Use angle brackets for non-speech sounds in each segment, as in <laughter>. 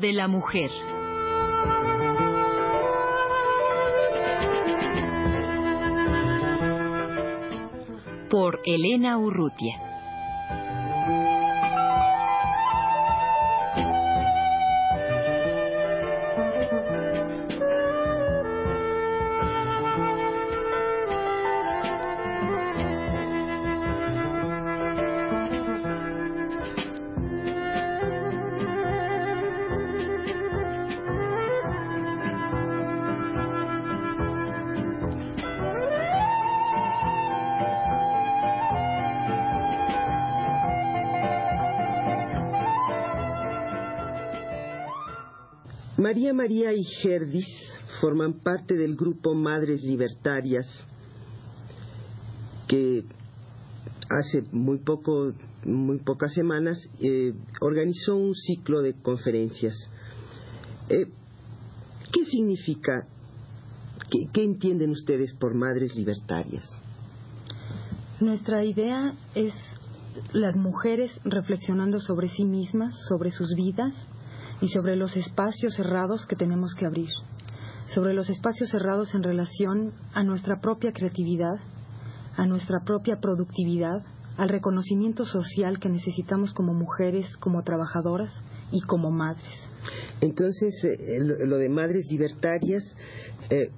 De la Mujer. Por Elena Urrutia. María María y Gerdis forman parte del grupo Madres Libertarias que hace muy poco muy pocas semanas eh, organizó un ciclo de conferencias. Eh, ¿Qué significa? ¿Qué entienden ustedes por madres libertarias? Nuestra idea es las mujeres reflexionando sobre sí mismas, sobre sus vidas, y sobre los espacios cerrados que tenemos que abrir, sobre los espacios cerrados en relación a nuestra propia creatividad, a nuestra propia productividad, al reconocimiento social que necesitamos como mujeres, como trabajadoras y como madres. Entonces, eh, lo de madres libertarias eh,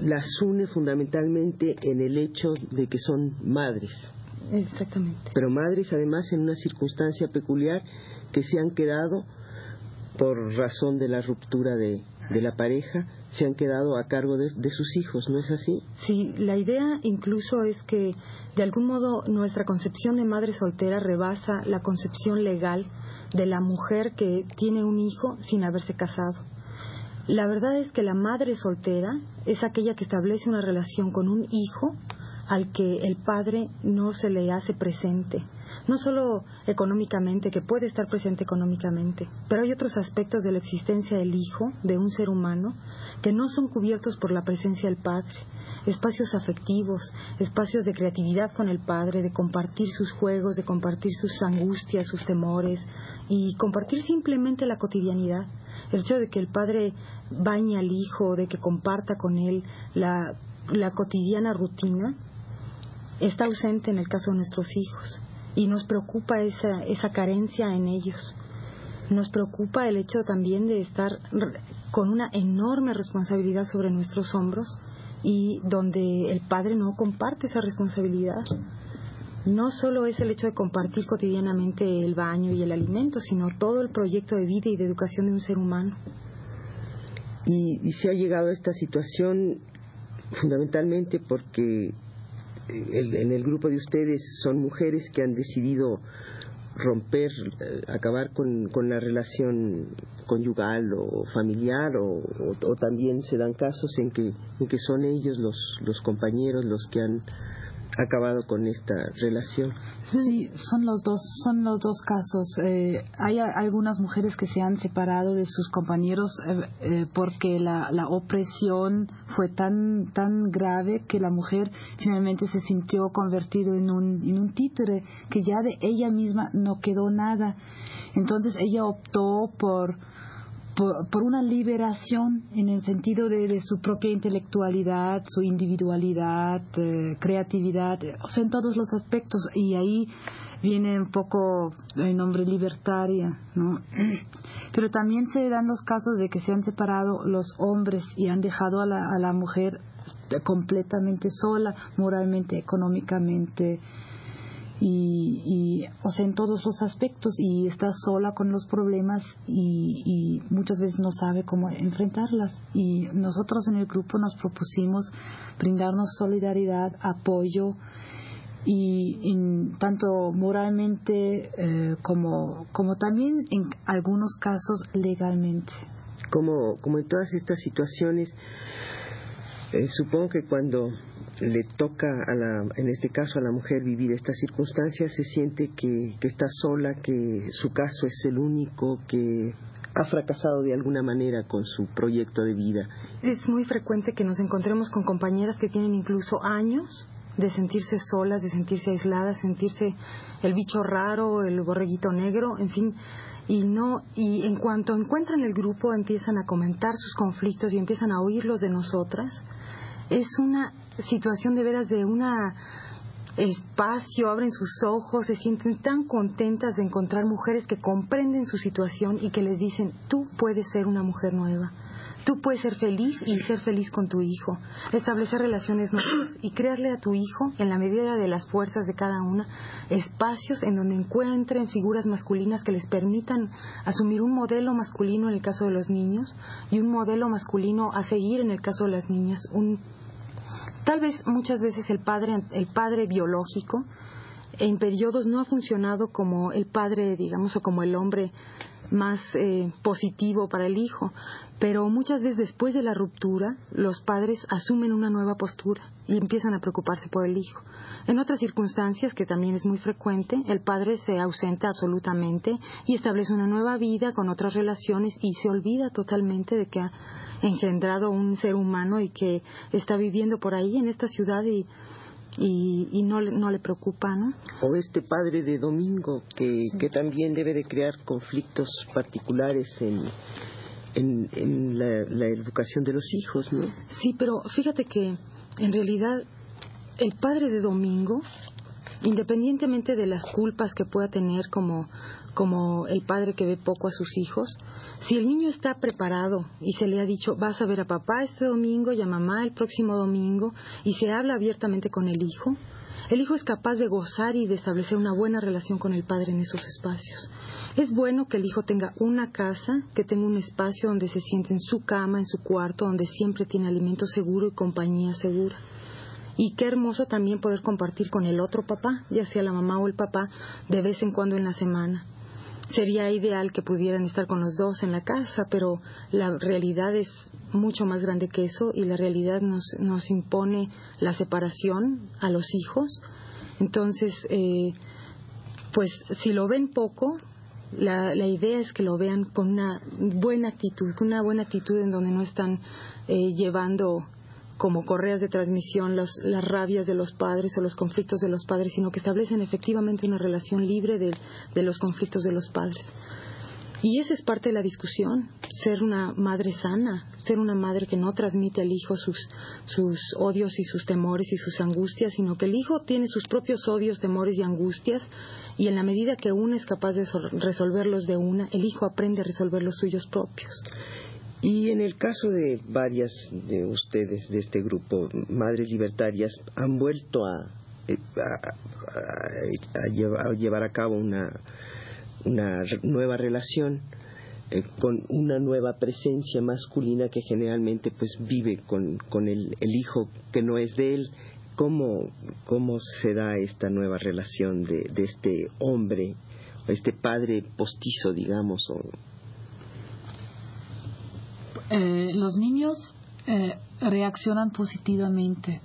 las une fundamentalmente en el hecho de que son madres. Exactamente. Pero madres además en una circunstancia peculiar que se han quedado por razón de la ruptura de, la pareja, se han quedado a cargo de, sus hijos, ¿no es así? Sí, la idea incluso es que de algún modo nuestra concepción de madre soltera rebasa la concepción legal de la mujer que tiene un hijo sin haberse casado. La verdad es que la madre soltera es aquella que establece una relación con un hijo al que el padre no se le hace presente, no solo económicamente, que puede estar presente económicamente, pero hay otros aspectos de la existencia del hijo, de un ser humano, que no son cubiertos por la presencia del padre. Espacios afectivos, espacios de creatividad con el padre, de compartir sus juegos, de compartir sus angustias, sus temores y compartir simplemente la cotidianidad. El hecho de que el padre bañe al hijo, de que comparta con él la, la cotidiana rutina, está ausente en el caso de nuestros hijos y nos preocupa esa, esa carencia en ellos. Nos preocupa el hecho también de estar con una enorme responsabilidad sobre nuestros hombros y donde el padre no comparte esa responsabilidad. No solo es el hecho de compartir cotidianamente el baño y el alimento, sino todo el proyecto de vida y de educación de un ser humano. Y, y se ha llegado a esta situación fundamentalmente porque en el grupo de ustedes son mujeres que han decidido romper, eh, acabar con, con, la relación conyugal o familiar o, o, también se dan casos en que, en que son ellos los, los compañeros los que han acabado con esta relación. Sí, son los dos, son los dos casos. Eh, hay algunas mujeres que se han separado de sus compañeros eh, eh, porque la, la, opresión fue tan tan grave que la mujer finalmente se sintió convertido en un en un títere que ya de ella misma no quedó nada. Entonces ella optó por por, una liberación en el sentido de, su propia intelectualidad, su individualidad, eh, creatividad, o sea, en todos los aspectos. Y ahí viene un poco el nombre libertaria, ¿no? <clears throat> Pero también se dan los casos de que se han separado los hombres y han dejado a la, a la mujer completamente sola, moralmente, económicamente, y, o sea, en todos los aspectos y está sola con los problemas y, y, muchas veces no sabe cómo enfrentarlas. Y nosotros en el grupo nos propusimos brindarnos solidaridad, apoyo y tanto moralmente eh, como, como también en algunos casos legalmente. Como, como en todas estas situaciones, eh, supongo que cuando le toca, a la, en este caso a la mujer, vivir estas circunstancias, se siente que, que está sola, que su caso es el único, que ha fracasado de alguna manera con su proyecto de vida. Es muy frecuente que nos encontremos con compañeras que tienen incluso años de sentirse solas, de sentirse aisladas, sentirse el bicho raro, el borreguito negro, en fin, y no y en cuanto encuentran el grupo empiezan a comentar sus conflictos y empiezan a oírlos de nosotras es una situación de veras de una espacio, abren sus ojos, se sienten tan contentas de encontrar mujeres que comprenden su situación y que les dicen, tú puedes ser una mujer nueva. Tú puedes ser feliz y ser feliz con tu hijo, establecer relaciones nuevas y crearle a tu hijo, en la medida de las fuerzas de cada una, espacios en donde encuentren figuras masculinas que les permitan asumir un modelo masculino en el caso de los niños y un modelo masculino a seguir en el caso de las niñas, un Tal vez muchas veces el padre, el padre biológico en periodos no ha funcionado como el padre, digamos, o como el hombre más eh, positivo para el hijo, pero muchas veces después de la ruptura los padres asumen una nueva postura y empiezan a preocuparse por el hijo. En otras circunstancias, que también es muy frecuente, el padre se ausenta absolutamente y establece una nueva vida con otras relaciones y se olvida totalmente de que ha engendrado un ser humano y que está viviendo por ahí en esta ciudad y, y, no, no le preocupa, ¿no? O este padre de domingo que, que también debe de crear conflictos particulares en, en, en la, la, educación de los hijos, ¿no? Sí, pero fíjate que en realidad el padre de domingo, independientemente de las culpas que pueda tener como, como el padre que ve poco a sus hijos, si el niño está preparado y se le ha dicho vas a ver a papá este domingo y a mamá el próximo domingo y se habla abiertamente con el hijo, el hijo es capaz de gozar y de establecer una buena relación con el padre en esos espacios. Es bueno que el hijo tenga una casa, que tenga un espacio donde se siente en su cama, en su cuarto, donde siempre tiene alimento seguro y compañía segura. Y qué hermoso también poder compartir con el otro papá, ya sea la mamá o el papá, de vez en cuando en la semana. Sería ideal que pudieran estar con los dos en la casa, pero la realidad es mucho más grande que eso y la realidad nos, nos impone la separación a los hijos. Entonces, eh, pues si lo ven poco, la, la, idea es que lo vean con una buena actitud, una buena actitud en donde no están eh, llevando como correas de transmisión las rabias de los padres o los conflictos de los padres, sino que establecen efectivamente una relación libre de, de los conflictos de los padres. Y esa es parte de la discusión, ser una madre sana, ser una madre que no transmite al hijo sus, sus odios y sus temores y sus angustias, sino que el hijo tiene sus propios odios, temores y angustias, y en la medida que una es capaz de resolverlos de una, el hijo aprende a resolver los suyos propios. Y en el caso de varias de ustedes, de este grupo, Madres Libertarias, han vuelto a, eh, a, llevar, a cabo una, una nueva relación eh, con una nueva presencia masculina que generalmente pues vive con, con el, el, hijo que no es de él. ¿Cómo, ¿Cómo se da esta nueva relación de, de este hombre, este padre postizo, digamos, o eh, los niños eh, reaccionan positivamente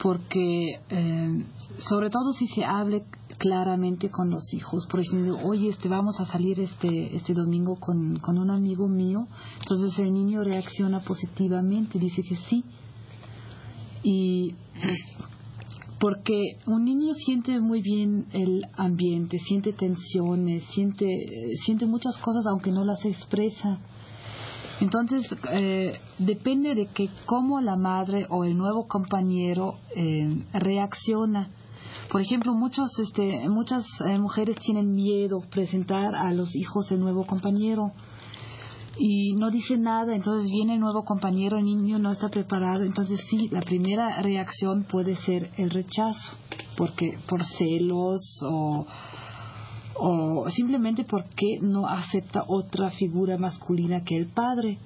porque eh, sobre todo si se hable claramente con los hijos. Por ejemplo oye este vamos a salir este este domingo con, con un amigo mío entonces el niño reacciona positivamente dice que sí. Y <clears throat> porque un niño siente muy bien el ambiente, siente tensiones, siente, siente muchas cosas aunque no las expresa. Entonces, eh, depende de que cómo la madre o el nuevo compañero eh, reacciona. Por ejemplo, muchos, este, muchas eh, mujeres tienen miedo presentar a los hijos del nuevo compañero y no dice nada, entonces viene el nuevo compañero, el niño no está preparado, entonces sí, la primera reacción puede ser el rechazo, porque por celos o o simplemente porque no acepta otra figura masculina que el padre.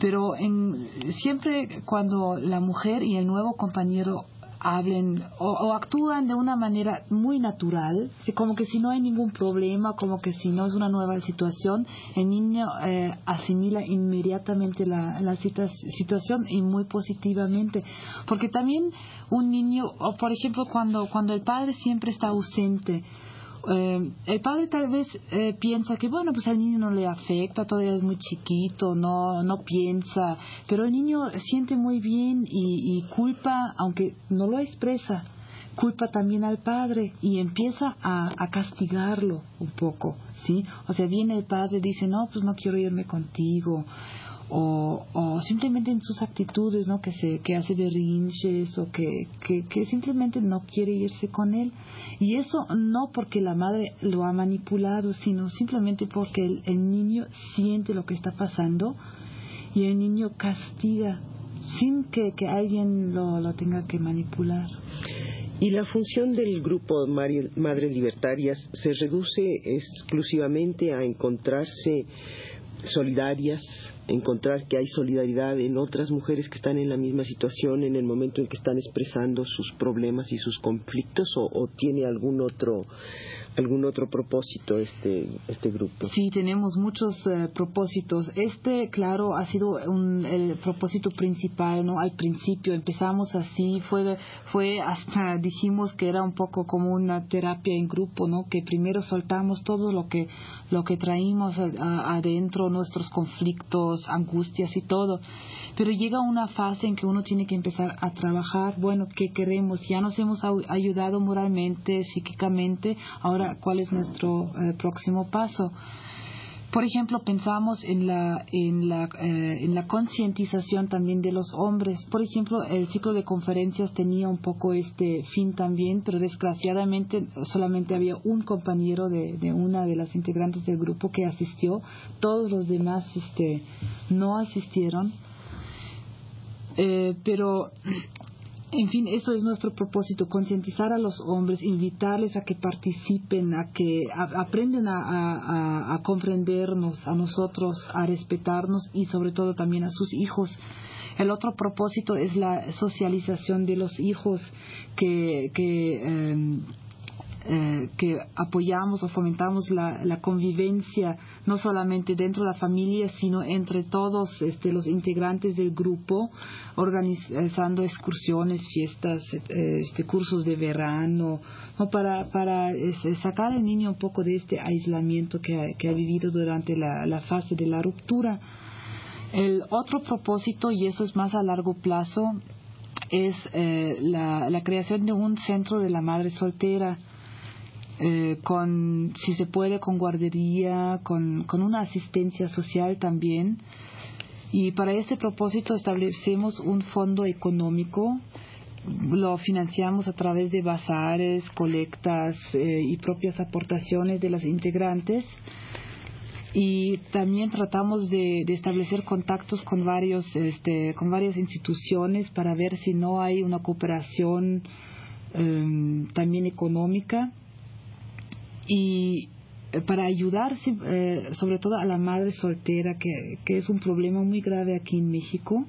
Pero en, siempre cuando la mujer y el nuevo compañero hablen o, actúan de una manera muy natural, como que si no hay ningún problema, como que si no es una nueva situación, el niño eh, asimila inmediatamente la, la situación y muy positivamente. Porque también un niño, o por ejemplo cuando, cuando el padre siempre está ausente, eh, el padre tal vez eh, piensa que bueno pues al niño no le afecta todavía es muy chiquito no no piensa pero el niño siente muy bien y, y culpa aunque no lo expresa culpa también al padre y empieza a, a, castigarlo un poco, ¿sí? O sea, viene el padre dice, no, pues no quiero irme contigo, o, o simplemente en sus actitudes, ¿no? Que, se, que hace berrinches o que, que, simplemente no quiere irse con él. Y eso no porque la madre lo ha manipulado, sino simplemente porque el, el niño siente lo que está pasando y el niño castiga sin que, que alguien lo, lo tenga que manipular. Y la función del grupo Madres Libertarias se reduce exclusivamente a encontrarse solidarias, encontrar que hay solidaridad en otras mujeres que están en la misma situación en el momento en que están expresando sus problemas y sus conflictos o, o tiene algún otro algún otro propósito este este grupo? Sí, tenemos muchos eh, propósitos. Este, claro, ha sido un, el propósito principal, ¿no? Al principio empezamos así, fue fue hasta <laughs> dijimos que era un poco como una terapia en grupo, ¿no? Que primero soltamos todo lo que lo que traímos adentro, nuestros conflictos, angustias y todo. Pero llega una fase en que uno tiene que empezar a trabajar, bueno, ¿qué queremos? Ya nos hemos ayudado moralmente, psíquicamente, ahora, ¿cuál es nuestro eh, próximo paso? Por ejemplo, pensamos en la, en la, eh, la concientización también de los hombres. Por ejemplo, el ciclo de conferencias tenía un poco este fin también, pero desgraciadamente solamente había un compañero de, de una de las integrantes del grupo que asistió. Todos los demás este, no asistieron. Eh, pero en fin, eso es nuestro propósito, concientizar a los hombres, invitarles a que participen, a que a, a, comprendernos, a nosotros, a respetarnos y sobre todo también a sus hijos. El otro propósito es la socialización de los hijos que, que em, eh, que apoyamos o fomentamos la, la, convivencia no solamente dentro de la familia sino entre todos este, los integrantes del grupo organizando excursiones fiestas eh, este, cursos de verano ¿no? para, para este, sacar al niño un poco de este aislamiento que ha, vivido durante la, fase de la ruptura el otro propósito y eso es más a largo plazo es eh, la creación de un centro de la madre soltera eh, con, si se puede, con guardería, con, con una asistencia social también. Y para este propósito establecemos un fondo económico, lo financiamos a través de bazares, colectas eh, y propias aportaciones de las integrantes. Y también tratamos de, establecer contactos con, varios, este, con varias instituciones para ver si no hay una cooperación eh, también económica y eh, para ayudar eh, sobre todo a la madre soltera, que, que es un problema muy grave aquí en México,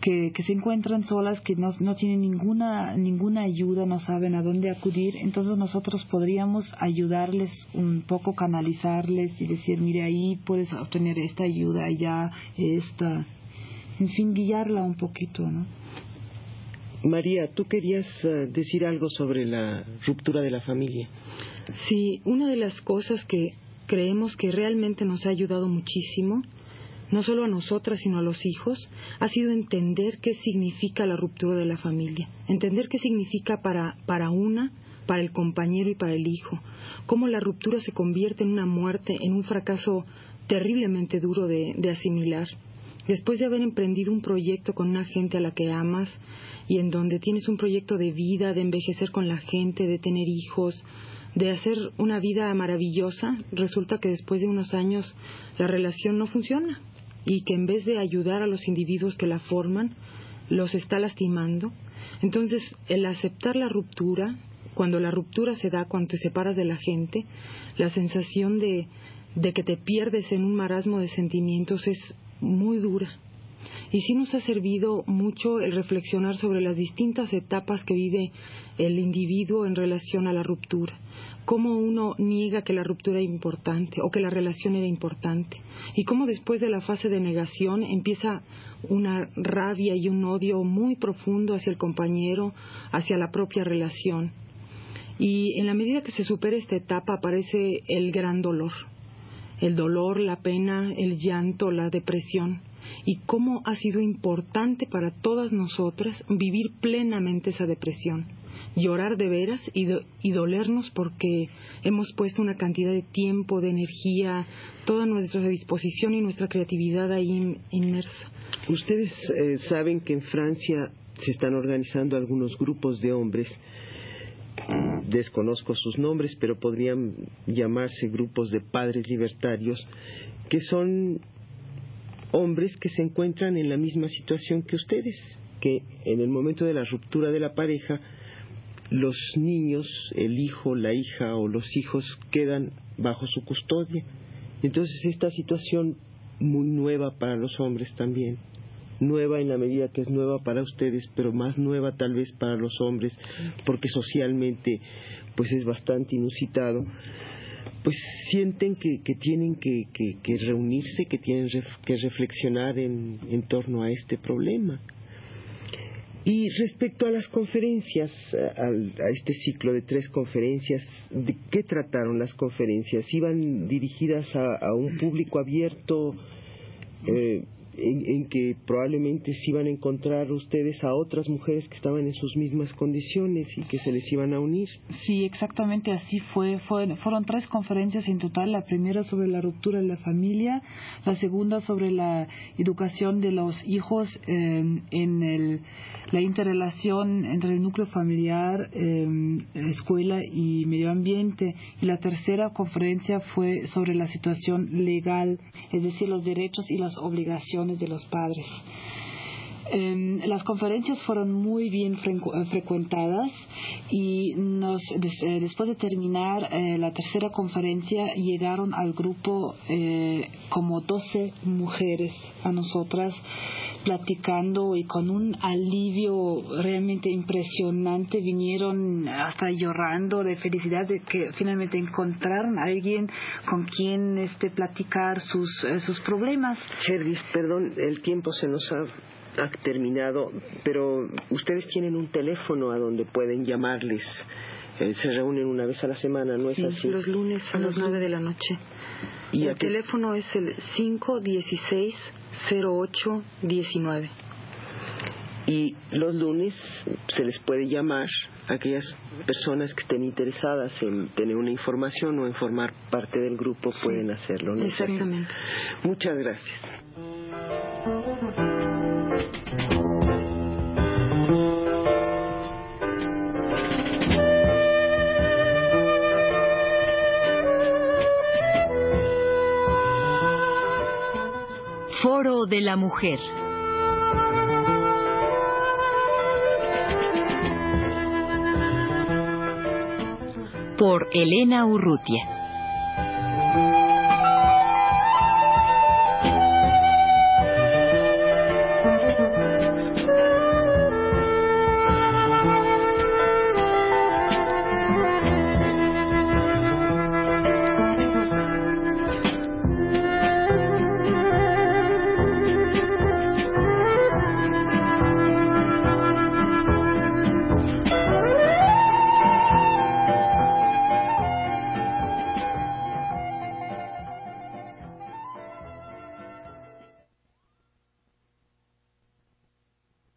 que, que se encuentran solas, que no, no tienen ninguna, ninguna ayuda, no saben a dónde acudir, entonces nosotros podríamos ayudarles un poco, canalizarles y decir, mire, ahí puedes obtener esta ayuda, allá, esta, en fin, guiarla un poquito, ¿no? María, tú querías uh, decir algo sobre la ruptura de la familia. Sí, una de las cosas que creemos que realmente nos ha ayudado muchísimo, no solo a nosotras, sino a los hijos, ha sido entender qué significa la ruptura de la familia, entender qué significa para, para una, para el compañero y para el hijo, cómo la ruptura se convierte en una muerte, en un fracaso terriblemente duro de, de asimilar. Después de haber emprendido un proyecto con una gente a la que amas y en donde tienes un proyecto de vida, de envejecer con la gente, de tener hijos, de hacer una vida maravillosa, resulta que después de unos años la relación no funciona y que en vez de ayudar a los individuos que la forman, los está lastimando. Entonces, el aceptar la ruptura, cuando la ruptura se da cuando te separas de la gente, la sensación de, de que te pierdes en un marasmo de sentimientos es muy dura. Y sí nos ha servido mucho el reflexionar sobre las distintas etapas que vive el individuo en relación a la ruptura cómo uno niega que la ruptura era importante o que la relación era importante y cómo después de la fase de negación empieza una rabia y un odio muy profundo hacia el compañero, hacia la propia relación. Y en la medida que se supera esta etapa aparece el gran dolor, el dolor, la pena, el llanto, la depresión y cómo ha sido importante para todas nosotras vivir plenamente esa depresión llorar de veras y, y dolernos porque hemos puesto una cantidad de tiempo, de energía, toda nuestra disposición y nuestra creatividad ahí inmersa. Ustedes eh, saben que en Francia se están organizando algunos grupos de hombres desconozco sus nombres, pero podrían llamarse grupos de padres libertarios, que son hombres que se encuentran en la misma situación que ustedes, que en el momento de la ruptura de la pareja, los niños, el hijo, la hija o los hijos quedan bajo su custodia. Entonces esta situación muy nueva para los hombres también nueva en la medida que es nueva para ustedes, pero más nueva tal vez para los hombres, porque socialmente pues es bastante inusitado, pues sienten que, que tienen que, que, reunirse, que tienen que reflexionar en, en torno a este problema. Y respecto a las conferencias, a, este ciclo de tres conferencias, ¿de qué trataron las conferencias? ¿Iban dirigidas a, a un público abierto? Eh, en, que probablemente se iban a encontrar ustedes a otras mujeres que estaban en sus mismas condiciones y que se les iban a unir. Sí, exactamente así fue. fueron tres conferencias en total. La primera sobre la ruptura de la familia, la segunda sobre la educación de los hijos eh, en el la interrelación entre el núcleo familiar, em, escuela y medio ambiente. Y la tercera conferencia fue sobre la situación legal, es decir, los derechos y las obligaciones de los padres. Em, las conferencias fueron muy bien eh, frecuentadas y nos, eh, después de terminar eh, la tercera conferencia llegaron al grupo como 12 mujeres a nosotras platicando y con un alivio realmente impresionante vinieron hasta llorando de felicidad de que finalmente encontraron a alguien con quien este platicar sus sus problemas. Chervis, perdón, el tiempo se nos ha ha terminado, pero ustedes tienen un teléfono a donde pueden llamarles. Eh, se reúnen una vez a la semana, ¿no es así? Los lunes a las nueve de la noche. ¿Y el teléfono es el 516-0819. Y los lunes se les puede llamar a aquellas personas que estén interesadas en tener una información o en formar parte del grupo, pueden hacerlo. ¿no? Exactamente. Muchas gracias. De la Mujer. Por Elena Urrutia.